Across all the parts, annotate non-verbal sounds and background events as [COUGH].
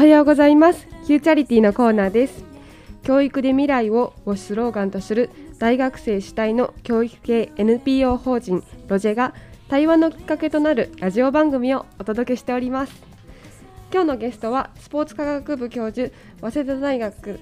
おはようございます。フューチャリティのコーナーです。教育で未来ををスローガンとする大学生主体の教育系 NPO 法人ロジェが対話のきっかけとなるラジオ番組をお届けしております。今日のゲストはスポーツ科学部教授早稲田大学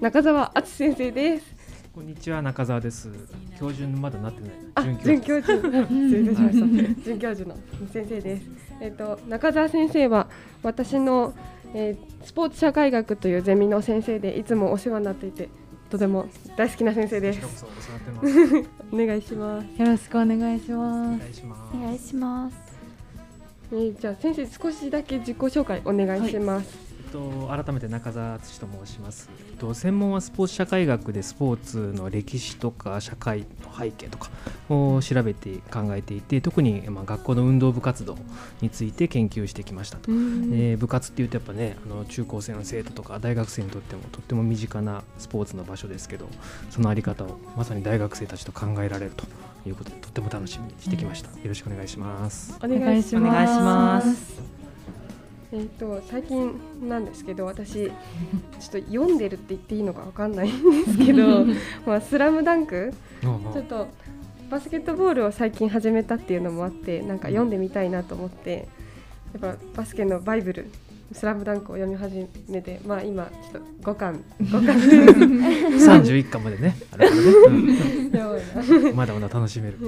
中澤敦先生です。こんにちは中澤です。教授まだなってない。あ准教授。[LAUGHS] 失礼しました。准教授の先生です。えっ、と中澤先生は私のえー、スポーツ社会学というゼミの先生でいつもお世話になっていてとても大好きな先生です。お願いします。よろしくお願いします。お願いします。えー、じゃあ先生少しだけ自己紹介お願いします。はいと改めて中澤敦と申します。と専門はスポーツ社会学でスポーツの歴史とか社会の背景とかを調べて考えていて特にまあ学校の運動部活動について研究してきましたと、えー、部活っていうとやっぱねあの中高生の生徒とか大学生にとってもとっても身近なスポーツの場所ですけどその在り方をまさに大学生たちと考えられると。いうことでとっても楽しみにしてきました、よろしくお願いします。お願いしますえーと、最近なんですけど私ちょっと読んでるって言っていいのか分かんないんですけど「[LAUGHS] まあ、スラムダンクちょっとバスケットボールを最近始めたっていうのもあってなんか読んでみたいなと思ってやっぱバスケのバイブルスラムダンクを読み始めて、まあ今ちょっと五巻 [LAUGHS] 五巻三十一巻までね。あれねまだまだ楽しめる。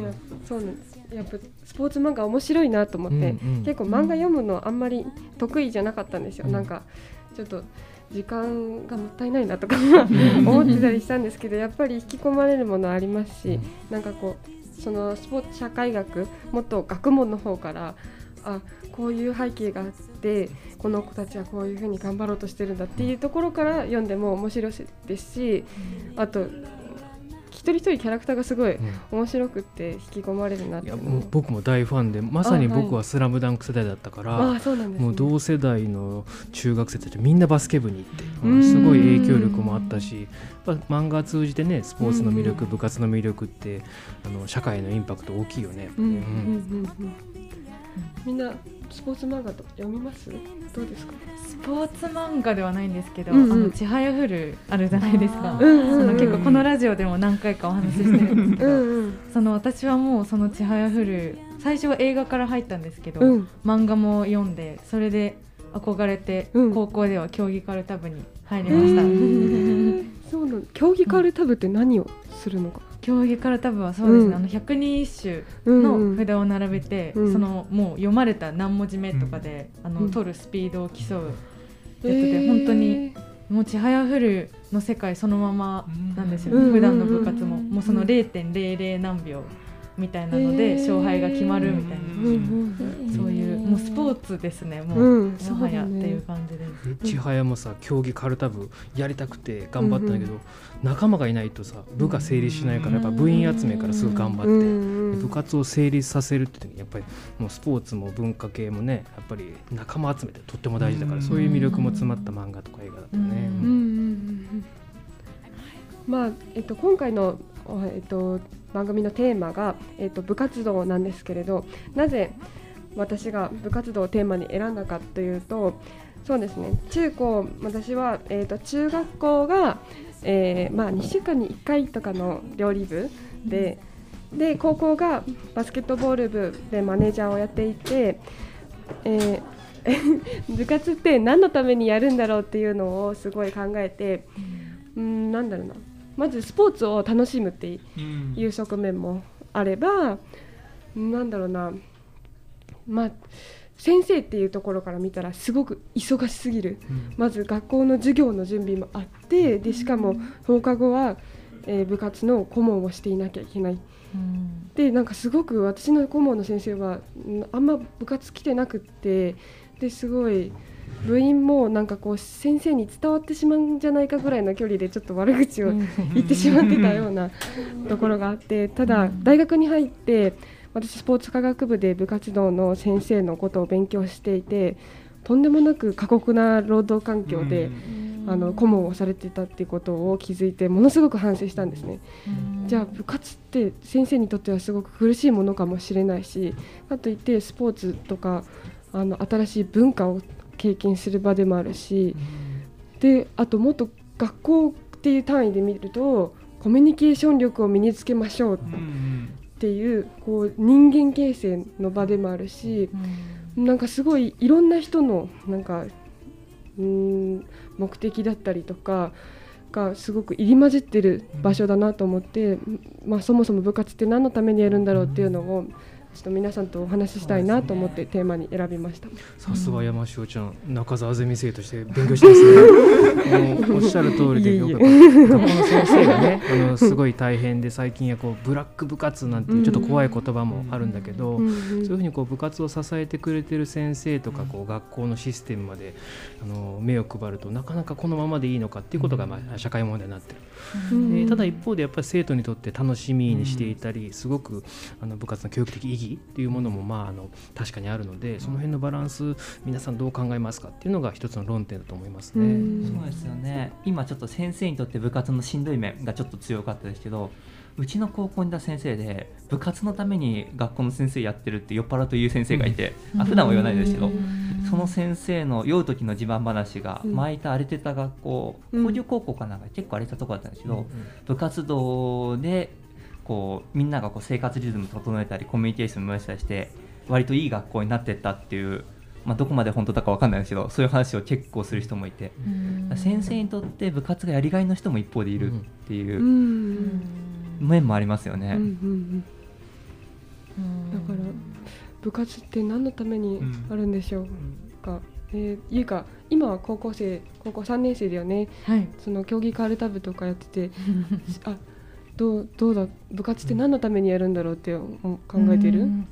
そうなんです。やっぱスポーツ漫画面白いなと思って、うんうん、結構漫画読むのあんまり得意じゃなかったんですよ。うん、なんかちょっと時間がもったいないなとか思ってたりしたんですけど、やっぱり引き込まれるものありますし、なんかこうそのスポーツ社会学もっと学問の方からあこういう背景があってこの子たちはこういうふうに頑張ろうとしてるんだっていうところから読んでも面白いですしあと一人一人キャラクターがすごい面白くて引き込まれるなって、う。ん、いやもう僕も大ファンでまさに僕は「スラムダンク世代だったから、はいね、もう同世代の中学生たちみんなバスケ部に行ってすごい影響力もあったし漫画通じてねスポーツの魅力部活の魅力ってあの社会のインパクト大きいよね。みんなスポーツ漫画と読みます？どうですか？スポーツ漫画ではないんですけど、うんうん、あのちはやふるあるじゃないですか、うんうんうん、その結構このラジオでも何回かお話ししてるんですけどうん、その私はもうそのちはやふる最初は映画から入ったんですけど、うん、漫画も読んでそれで憧れて、高校では競技カルタ部に入りました、えー、[LAUGHS] そうなの競技カルタ部って何をするのか、競技から多分はそうですね、うん、あの百人一首の札を並べて、うん、そのもう読まれた何文字目とかで、うん、あの取るスピードを競うやつで、本当にもうちはやふるの世界そのままなんですよね、普段の部活も。もうその0.00何秒みたいなので勝敗が決まるみたいな、そういうもうスポーツですねもう、もはやっていう感じで。す。千早もさ競技カルタ部やりたくて頑張ったんだけど、仲間がいないとさ部が成立しないからやっぱ部員集めからすぐ頑張って、部活を成立させるってやっぱりもうスポーツも文化系もねやっぱり仲間集めてとっても大事だから、そういう魅力も詰まった漫画とか映画だったね。まあえっと、今回の、えっと、番組のテーマが、えーと、部活動なんですけれどなぜ私が部活動をテーマに選んだかというとそうですね。中高私は、えーと、中学校が、えー、まあ、2週間に1回とかの料理部でで高校がバスケットボール部でマネージャーをやっていて、えー、[LAUGHS] 部活って何のためにやるんだろうっていうのをすごい考えてうんなんだろうな。まずスポーツを楽しむっていう側面もあれば、うん、なんだろうな。まあ先生っていうところから見たらすごく忙しすぎる、うん、まず学校の授業の準備もあってでしかも放課後は、えー、部活の顧問をしていなきゃいけない。うん、でなんかすごく私の顧問の先生はあんま部活来てなくってですごい部員もなんかこう先生に伝わってしまうんじゃないかぐらいの距離でちょっと悪口を言ってしまってたような [LAUGHS] ところがあってただ大学に入って私スポーツ科学部で部活動の先生のことを勉強していてとんでもなく過酷な労働環境であの顧問をされてたっていうことを気づいてものすごく反省したんですね。じゃあ部活って先生にとってはすごく苦しいものかもしれないしかといってスポーツとかあの新しい文化を経験する場でもあるし、であともっと学校っていう単位で見るとコミュニケーション力を身につけましょうっていうこう人間形成の場でもあるし、なんかすごいいろんな人のなんかうん目的だったりとかがすごく入り混じってる場所だなと思って、まあ、そもそも部活って何のためにやるんだろうっていうのをちょっと皆さんとお話ししたいなと思ってテーマに選びました。さすが山塩ちゃん、中澤ゼミ生として勉強してますね。[LAUGHS] おっしゃる通りで、よかった。学校の先生がね、[LAUGHS] あのすごい大変で最近はこうブラック部活なんていうちょっと怖い言葉もあるんだけど、そういうふうにこう部活を支えてくれてる先生とかこう学校のシステムまであの目を配るとなかなかこのままでいいのかっていうことがまあ社会問題になってる。でただ一方でやっぱり生徒にとって楽しみにしていたり、すごくあの部活の教育的意義っていうものもまああの確かにあるのでその辺のバランス皆さんどう考えますかっていうのが一つの論点だと思いますね。そうですよね。今ちょっと先生にとって部活のしんどい面がちょっと強かったですけどうちの高校にいた先生で部活のために学校の先生やってるって酔っ払うという先生がいて、うん、あ普段は言わないですけどその先生の酔う時の自慢話が前いた荒れてた学校、うん、工業高校かなんか結構荒れたとこだったんですけど、うん、部活動でこうみんながこう生活リズム整えたりコミュニケーションもしたりして割といい学校になってったっていう、まあ、どこまで本当だか分かんないですけどそういう話を結構する人もいて先生にとって部活がやりがいの人も一方でいるっていう面もありますよね。だから部活って何のためにあるんでしょうか、えー、いうか今は高校生高校3年生だよね、はい、その競技カールタ部とかやってて [LAUGHS] あどうどうだ部活って何のためにやるんだろうって考えてる、うん、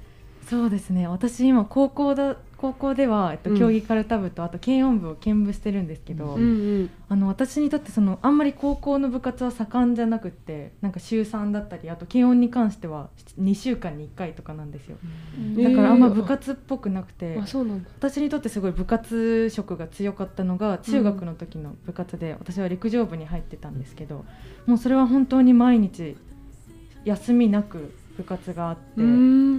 そうですね。私今高校だ高校では、えっと、競技かるた部とあと軽音部を兼部してるんですけど、うんうん、あの私にとってそのあんまり高校の部活は盛んじゃなくてなんか週3だったりあと軽音に関しては2週間に1回とかなんですよ、うん、だからあんま部活っぽくなくて、えー、私にとってすごい部活色が強かったのが中学の時の部活で、私は陸上部に入ってたんですけどもうそれは本当に毎日休みなく部活があって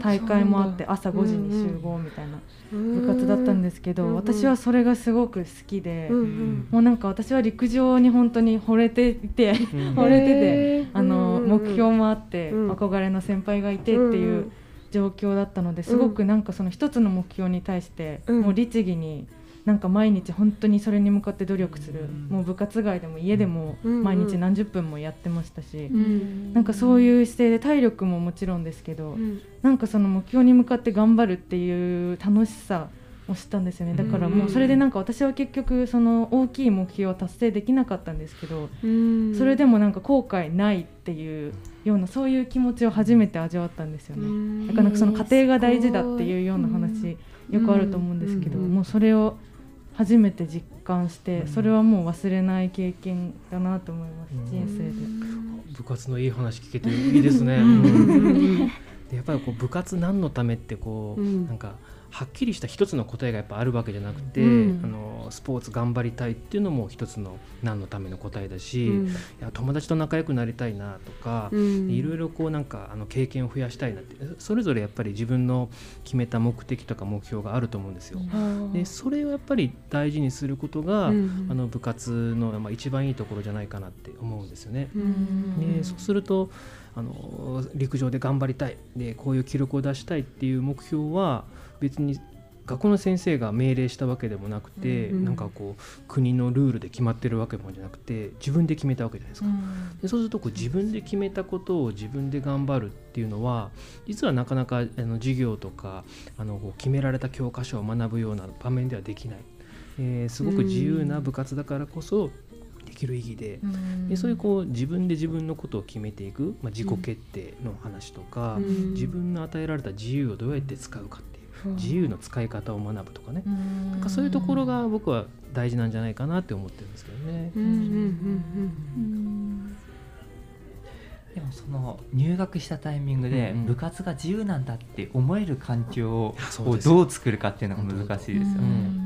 大会もあって朝5時に集合みたいな部活だったんですけど私はそれがすごく好きでもうなんか私は陸上に本当に惚れていて惚れててあの目標もあって憧れの先輩がいてっていう状況だったのですごくなんかその一つの目標に対してもう律儀に。なんか毎日本当にそれに向かって努力する、うん、もう部活外でも家でも毎日何十分もやってましたし、うん、なんかそういう姿勢で体力ももちろんですけど、うん、なんかその目標に向かって頑張るっていう楽しさを知ったんですよね。だからもうそれでなんか私は結局その大きい目標は達成できなかったんですけど、それでもなんか後悔ないっていうようなそういう気持ちを初めて味わったんですよね。だからその家庭が大事だっていうような話よくあると思うんですけど、もうそれを初めて実感して、それはもう忘れない経験だなと思います、人生で。部活のいい話聞けていいですね、でやっぱりこう部活何のためってこう、なんかはっきりした一つの答えがやっぱあるわけじゃなくて、うん、あのスポーツ頑張りたいっていうのも一つの何のための答えだし、うん、いや友達と仲良くなりたいなとか、うん、いろいろこうなんかあの経験を増やしたいなってそれぞれやっぱり自分の決めた目的とか目標があると思うんですよ。でそれをやっぱり大事にすることが、あの部活の、まあ、一番いいところじゃないかなって思うんですよね。でそうするとあの陸上で頑張りたい。でこういう記録を出したいっていう目標は別に学校の先生が命令したわけでもなくて、うん、なんかこう国のルールで決まってるわけもじゃなくて自分で決めたわけじゃないですか、うん、でそうするとこう自分で決めたことを自分で頑張るっていうのは実はなかなかあの授業とかあのこう決められた教科書を学ぶような場面ではできない、えー、すごく自由な部活だからこそできる意義で。うん、でそういうこう自分で自分のことを決めていく、まあ、自己決定の話とか、うん、自分の与えられた自由をどうやって使うかって自由の使い方を学ぶとかね、なんかそういうところが僕は大事なんじゃないかなって思ってるんですけどね。でもその入学したタイミングで部活が自由なんだって思える環境をどう作るかっていうのが難しいですよね。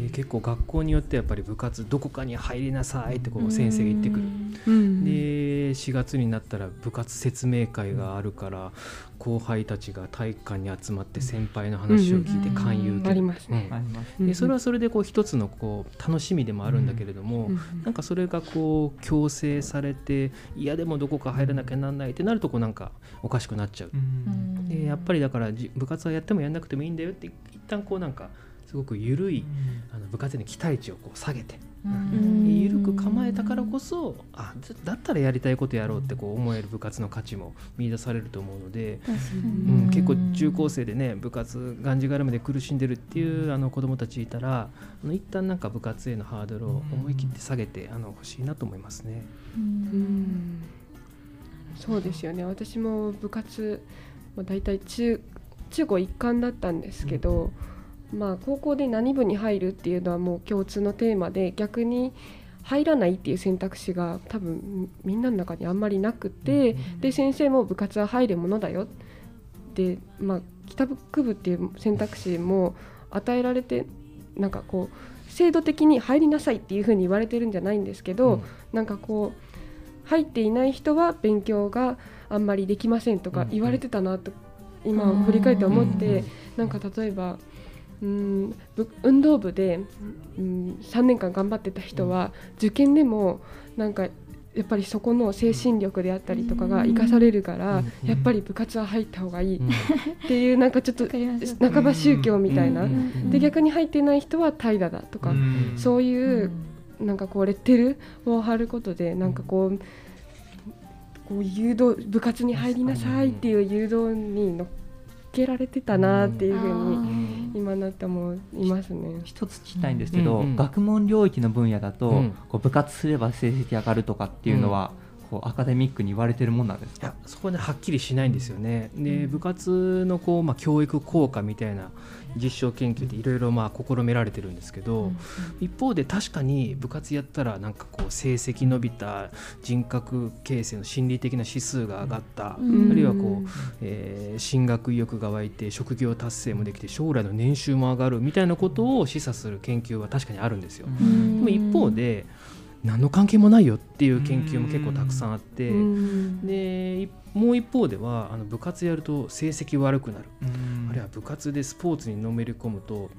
で結構学校によってやっぱり部活どこかに入りなさいってこう先生が言ってくる、でで4月になったら部活説明会があるから後輩たちが体育館に集まって先輩の話を聞いて勧誘ありますね、でそれはそれでこう一つのこう楽しみでもあるんだけれども、なんかそれがこう強制されて嫌でもどこか入らなきゃなんないってなるとこうなんかおかしくなっちゃう、でやっぱりだから部活はやってもやんなくてもいいんだよって一旦こうなんかすごく緩い、あの部活への期待値をこう下げて、緩く構えたからこそあだったらやりたいことやろうってこう思える部活の価値も見出されると思うので、うん、結構中高生でね部活がんじがらめで苦しんでるっていうあの子どもたちいたらあの一旦なんか部活へのハードルを思い切って下げてあの欲しいなと思いますね。うん。そうですよね。私も部活、まあ、大体中中高一貫だったんですけど、うんまあ、高校で何部に入るっていうのはもう共通のテーマで逆に入らないっていう選択肢が多分みんなの中にあんまりなくて、で先生も部活は入るものだよ。で、まあ、帰宅部っていう選択肢も与えられてなんかこう制度的に入りなさいっていうふうに言われてるんじゃないんですけど、うん、なんかこう入っていない人は勉強があんまりできませんとか言われてたなと今振り返って思って、なんか例えば。うん運動部で、うん、3年間頑張ってた人は、受験でもなんかやっぱりそこの精神力であったりとかが生かされるから、やっぱり部活は入った方がいい。っていうなんかちょっと半ば宗教みたいな、で逆に入ってない人は怠惰だとか、そういうなんかこうレッテルを貼ることでなんかこう。こう誘導部活に入りなさいっていう誘導に乗っけられてたなっていうふうに今なって思いますね。一つ聞きたいんですけど、学問領域の分野だと、こう部活すれば成績上がるとかっていうのは、こうアカデミックに言われてるもんなんですか？そこではっきりしないんですよね。で部活のこう、まあ、教育効果みたいな実証研究でいろいろまあ試みられてるんですけど、一方で確かに部活やったらなんかこう成績伸びた人格形成の心理的な指数が上がった、あるいはこう、えー、進学意欲が湧いて職業達成もできて将来の年収も上がるみたいなことを示唆する研究は確かにあるんですよ。でも一方で何の関係もないよっていう研究も結構たくさんあってでもう一方ではあの部活やると成績悪くなる。あるいは部活でスポーツにのめり込むと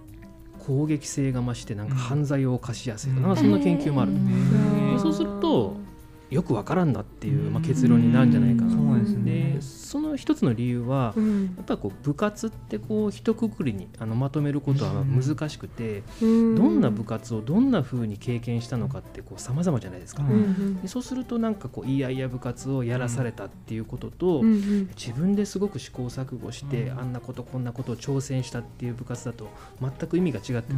攻撃性が増してなんか犯罪を犯しやすいとかそんな研究もあるそうするとよくわからんなっていう、まあ、結論になるんじゃないかな、そうですね、その一つの理由は、うん、やっぱりこう部活ってこう一括りにあのまとめることは難しくて、うん、どんな部活をどんなふうに経験したのかってさまざまじゃないですか、うん、そうするとなんかこういやいや部活をやらされたっていうことと、自分ですごく試行錯誤して、あんなことこんなことを挑戦したっていう部活だと全く意味が違ってく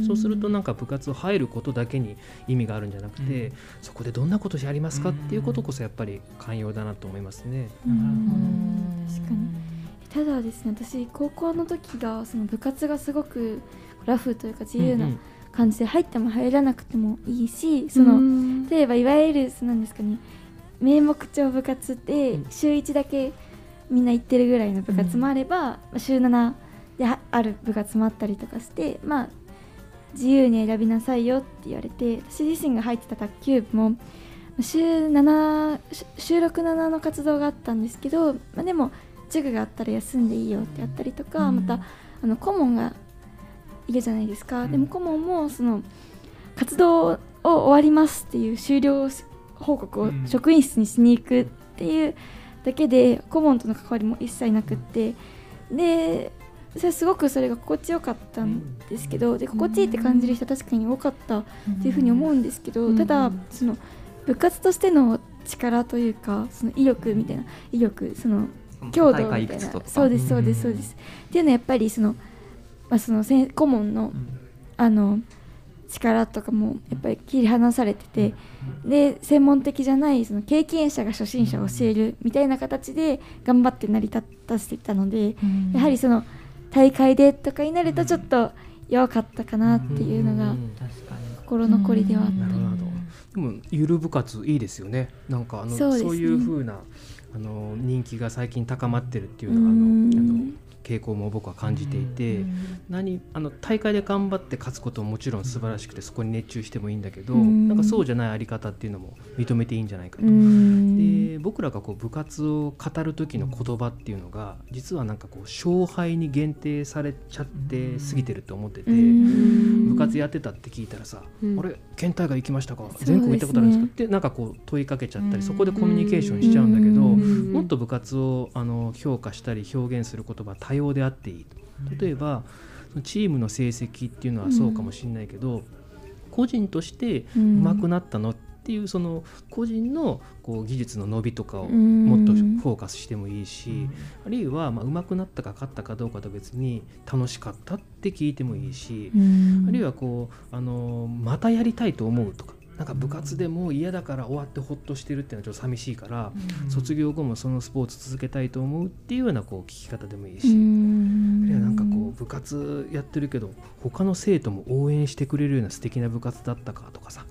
る、そうするとなんか部活を入ることだけに意味があるんじゃなくて、そこでどんなことやりますかっていうことこそやっぱり寛容だなと思いますね。確かに。ただですね私高校の時がその部活がすごくラフというか自由な感じで入っても入らなくてもいいしその例えばいわゆるなんですかね名目帳部活って週1だけみんな行ってるぐらいの部活もあれば、うん、週7である部活もあったりとかしてまあ自由に選びなさいよって言われて私自身が入ってた卓球部も週7週6、7の活動があったんですけど、まあ、でも授業があったら休んでいいよってやったりとか、うん、またあの顧問がいるじゃないですか、うん、でも顧問もその活動を終わりますっていう終了報告を職員室にしに行くっていうだけで顧問との関わりも一切なくって。でそれすごくそれが心地よかったんですけどで心地いいって感じる人は確かに多かったっていうふうに思うんですけどただその。部活としての力というかその威力みたいな威力その強度みたいな。そうですそうですそうです、っていうのはやっぱりその,、まあ、その顧問の、あの力とかもやっぱり切り離されてて、で専門的じゃないその経験者が初心者を教えるみたいな形で頑張って成り立たせていたので、やはりその大会でとかになるとちょっと弱かったかなっていうのが心残りではあった。でもゆる部活いいですよね。なんかあのそう、ね,、いう風なあの人気が最近高まってるっていうのがあのあの傾向も僕は感じていて、何あの大会で頑張って勝つことももちろん素晴らしくてそこに熱中してもいいんだけど、なんかそうじゃないあり方っていうのも認めていいんじゃないかと。で僕らがこう部活を語る時の言葉っていうのが実はなんかこう勝敗に限定されちゃって過ぎてると思ってて部活やってたって聞いたらさ「あれ県大会行きましたか？全国行ったことあるんですか?」ってなんかこう問いかけちゃったりそこでコミュニケーションしちゃうんだけどもっと部活をあの評価したり表現する言葉多様であっていい例えばチームの成績っていうのはそうかもしれないけど、個人として上手くなったのっていうその個人のこう技術の伸びとかをもっとフォーカスしてもいいし、あるいはまあ上手くなったか勝ったかどうかと別に楽しかったって聞いてもいいし、あるいはこうあのまたやりたいと思うとかなんか部活でも嫌だから終わってほっとしてるっていうのはちょっと寂しいから、うん、卒業後もそのスポーツ続けたいと思うっていうようなこう聞き方でもいいし、うん、いやなんかこう部活やってるけど他の生徒も応援してくれるような素敵な部活だったかとかさ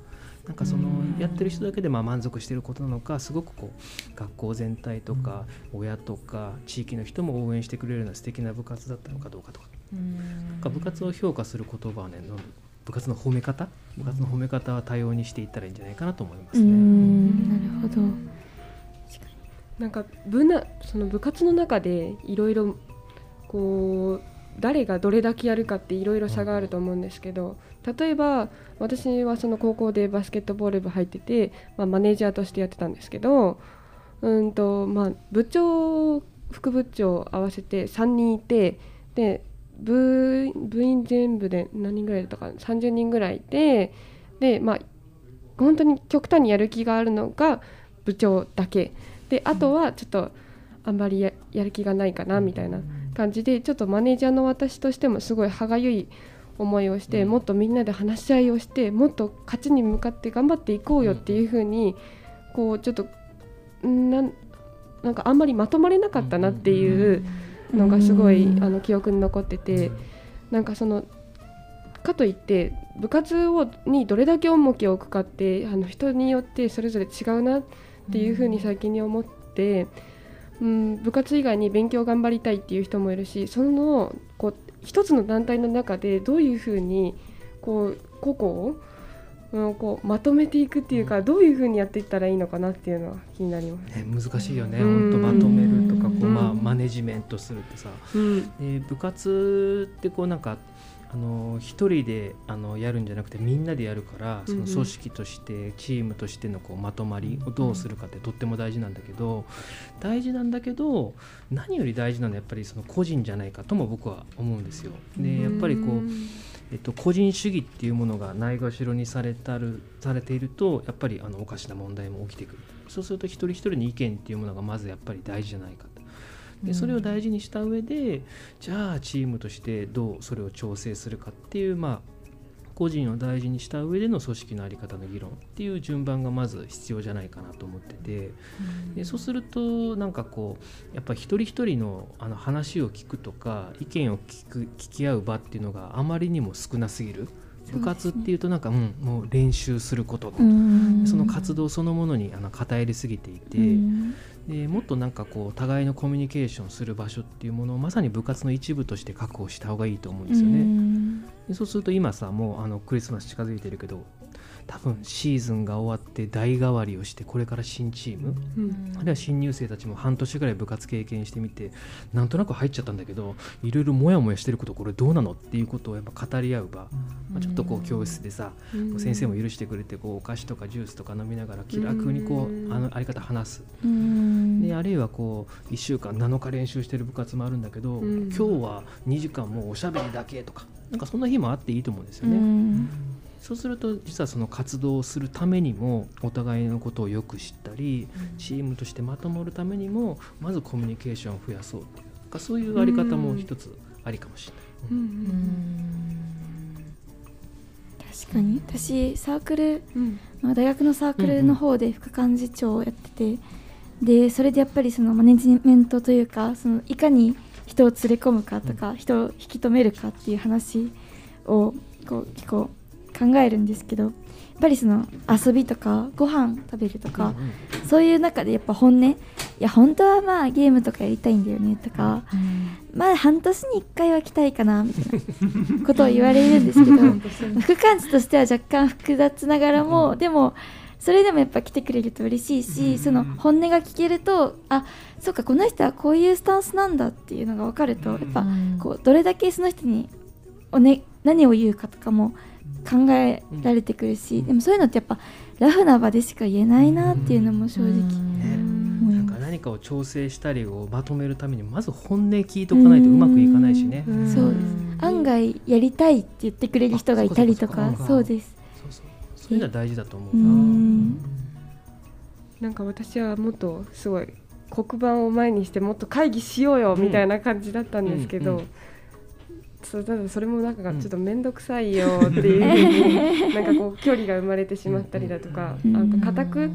なんかそのやってる人だけでまあ満足してることなのかすごくこう学校全体とか親とか地域の人も応援してくれるような素敵な部活だったのかどうかとか。なんか部活を評価する言葉はね部活の褒め方？部活の褒め方は多様にしていったらいいんじゃないかなと思いますね。なるほど。なんか部なその部活の中でいろいろこう誰がどれだけやるかっていろいろ差があると思うんですけど例えば私はその高校でバスケットボール部入ってて、まあ、マネージャーとしてやってたんですけどうんと、まあ、部長副部長合わせて3人いてで部部員全部で何人ぐらいだったか30人ぐらいででまあ本当に極端にやる気があるのが部長だけ。であとはちょっとあんまりやる気がないかなみたいな感じでちょっとマネージャーの私としてもすごい歯がゆい思いをして、もっとみんなで話し合いをしてもっと勝ちに向かって頑張っていこうよっていうふうにこうちょっとなんなんかあんまりまとまれなかったなっていう。のがすごいあの記憶に残っててなんかそのかといって部活をにどれだけ重きを置くかってあの人によってそれぞれ違うなっていうふうに最近に思って、うん、部活以外に勉強頑張りたいっていう人もいるしそのこう一つの団体の中でどういうふうにこう個々をうん、こうまとめていくっていうか、どういうふうにやっていったらいいのかなっていうのは気になります。ね、難しいよね、本当まとめるとかこう、まあ、マネジメントするってさ、うん、で部活ってこうなんかあの一人であのやるんじゃなくてみんなでやるからその組織としてチームとしてのこうまとまりをどうするかってとっても大事なんだけど大事なんだけど何より大事なのはやっぱりその個人じゃないかとも僕は思うんですよ。でやっぱりこうえっと、個人主義っていうものがないがしろにされたるされているとやっぱりあのおかしな問題も起きてくる。そうすると一人一人の意見っていうものがまずやっぱり大事じゃないかと。でそれを大事にした上でじゃあチームとしてどうそれを調整するかっていうまあ個人を大事にした上での組織の在り方の議論っていう順番がまず必要じゃないかなと思ってて、でそうするとなんかこうやっぱ一人一人のあの話を聞くとか意見を聞く聞き合う場っていうのがあまりにも少なすぎる。部活っていうとなんか、うん、もう練習することのその活動そのものにあの偏りすぎていてでもっとなんかこう互いのコミュニケーションする場所っていうものをまさに部活の一部として確保した方がいいと思うんですよね。でそうすると今さもうあのクリスマス近づいてるけど多分シーズンが終わって代替わりをしてこれから新チーム、うん、あるいは新入生たちも半年ぐらい部活経験してみてなんとなく入っちゃったんだけどいろいろモヤモヤしてることこれどうなのっていうことをやっぱ語り合う場、まあ、ちょっとこう教室でさ、うん、先生も許してくれてこうお菓子とかジュースとか飲みながら気楽にこう、あのあり方話す、であるいはこう1週間7日練習してる部活もあるんだけど、今日は2時間もうおしゃべりだけとかなんかそんな日もあっていいと思うんですよね。そうすると実はその活動をするためにもお互いのことをよく知ったり、チームとしてまとまるためにもまずコミュニケーションを増やそうっていうそういうあり方も一つありかもしれない。確かに。私サークル、まあ、大学のサークルの方で副幹事長をやってて、でそれでやっぱりそのマネジメントというかそのいかに人を連れ込むかとか、人を引き止めるかっていう話をこう結構考えるんですけどやっぱりその遊びとかご飯食べるとか、うんうん、そういう中でやっぱ本音いや本当はまあゲームとかやりたいんだよねとか、まあ半年に1回は来たいかなみたいな [LAUGHS] ことを言われるんですけど [LAUGHS] 副幹事としては若干複雑ながらも、でもそれでもやっぱ来てくれると嬉しいし、その本音が聞けるとあそうかこの人はこういうスタンスなんだっていうのが分かるとやっぱこうどれだけその人にお、ね、何を言うかとかも考えられてくるし、でもそういうのってやっぱラフな場でしか言えないなっていうのも正直、なんか何かを調整したりをまとめるためにまず本音聞いとかないとうまくいかないしね。そうです。案外やりたいって言ってくれる人がいたりとか。そうです。そういうのは大事だと思うな。なんか私はもっとすごい黒板を前にしてもっと会議しようよみたいな感じだったんですけど、うんうんそうただそれもなんかちょっと面倒くさいよっていうふうに [LAUGHS] なんかこう距離が生まれてしまったりだとかなんか固く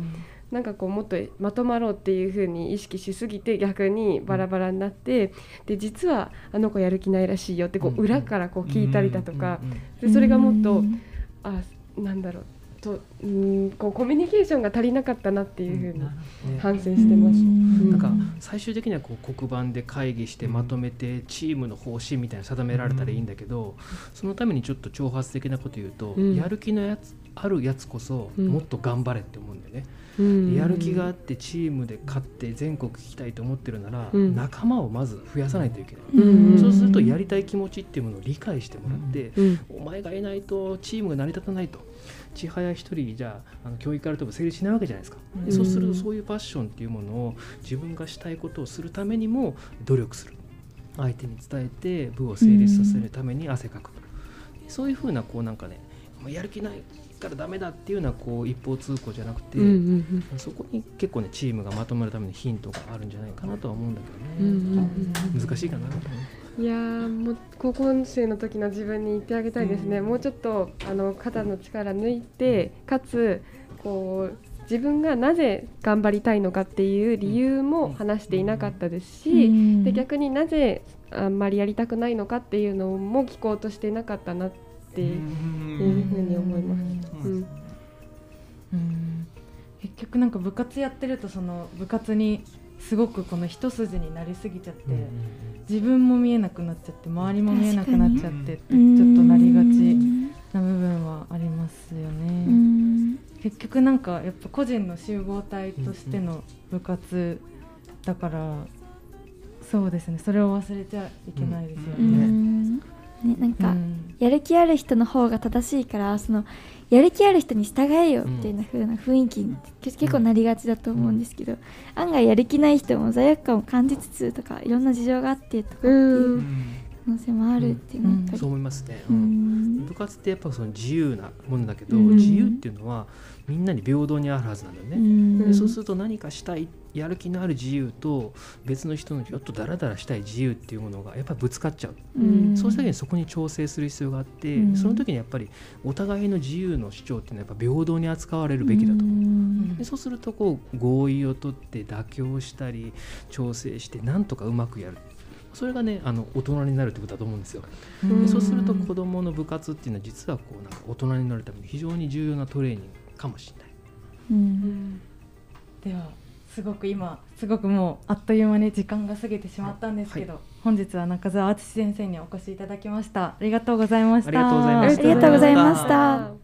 なんかこうもっとまとまろうっていうふうに意識しすぎて逆にバラバラになってで実はあの子やる気ないらしいよってこう裏からこう聞いたりだとかでそれがもっとあなんだろうとうんこうコミュニケーションが足りなかったなっていうふうに反省してます。なんか最終的にはこう黒板で会議してまとめてチームの方針みたいな定められたらいいんだけど、そのためにちょっと挑発的なこと言うと、やる気のやつあるやつこそもっと頑張れって思うんだよね。やる気があってチームで勝って全国聞きたいと思ってるなら、仲間をまず増やさないといけない、そうするとやりたい気持ちっていうものを理解してもらって、お前がいないとチームが成り立たないと。千早一人じゃあの教育からとも成立しないわけじゃないですか、うん、そうするとそういうパッションっていうものを自分がしたいことをするためにも努力する。相手に伝えて部を成立させるために汗かく、うん、そういうふうなこうなんかねやる気ないからダメだっていうのはこう一方通行じゃなくて、そこに結構ねチームがまとまるためのヒントがあるんじゃないかなとは思うんだけどね、難しいかな。いやもう高校生の時の自分に言ってあげたいですね、うん、もうちょっとあの肩の力抜いてかつこう自分がなぜ頑張りたいのかっていう理由も話していなかったですし、うん、で逆になぜあんまりやりたくないのかっていうのも聞こうとしていなかったなっていうふうに思います。うん。結局なんか部活やってるとその部活にすごくこの一筋になりすぎちゃって、自分も見えなくなっちゃって周りも見えなくなっちゃってちょっとなりがちな部分はありますよね。結局なんかやっぱ個人の集合体としての部活だから、そうですね。それを忘れちゃいけないですよね。ね、なんか、やる気ある人の方が正しいからそのやる気ある人に従えよっていう風な雰囲気に結構なりがちだと思うんですけど、案外やる気ない人も罪悪感を感じつつとかいろんな事情があってとかっていう可能性もあるっていうのはやっぱり、そう思いますね、部活ってやっぱその自由なものだけど、自由っていうのはみんなに平等にあるはずなんだよね、でそうすると何かしたいやる気のある自由と別の人のちょっとダラダラしたい自由っていうものがやっぱりぶつかっちゃう、そうした時にそこに調整する必要があって、その時にやっぱりお互いの自由の主張っていうのはやっぱ平等に扱われるべきだと思う、でそうするとこう合意を取って妥協したり調整してなんとかうまくやる。それがねあの大人になるってことだと思うんですよ。でそうすると子どもの部活っていうのは実はこうなんか大人になるために非常に重要なトレーニングかもしれない。うん、ではすごく今すごくもうあっという間に時間が過ぎてしまったんですけど、はい、本日は中澤敦先生にお越しいただきました。ありがとうございました。ありがとうございました。ありがとうございました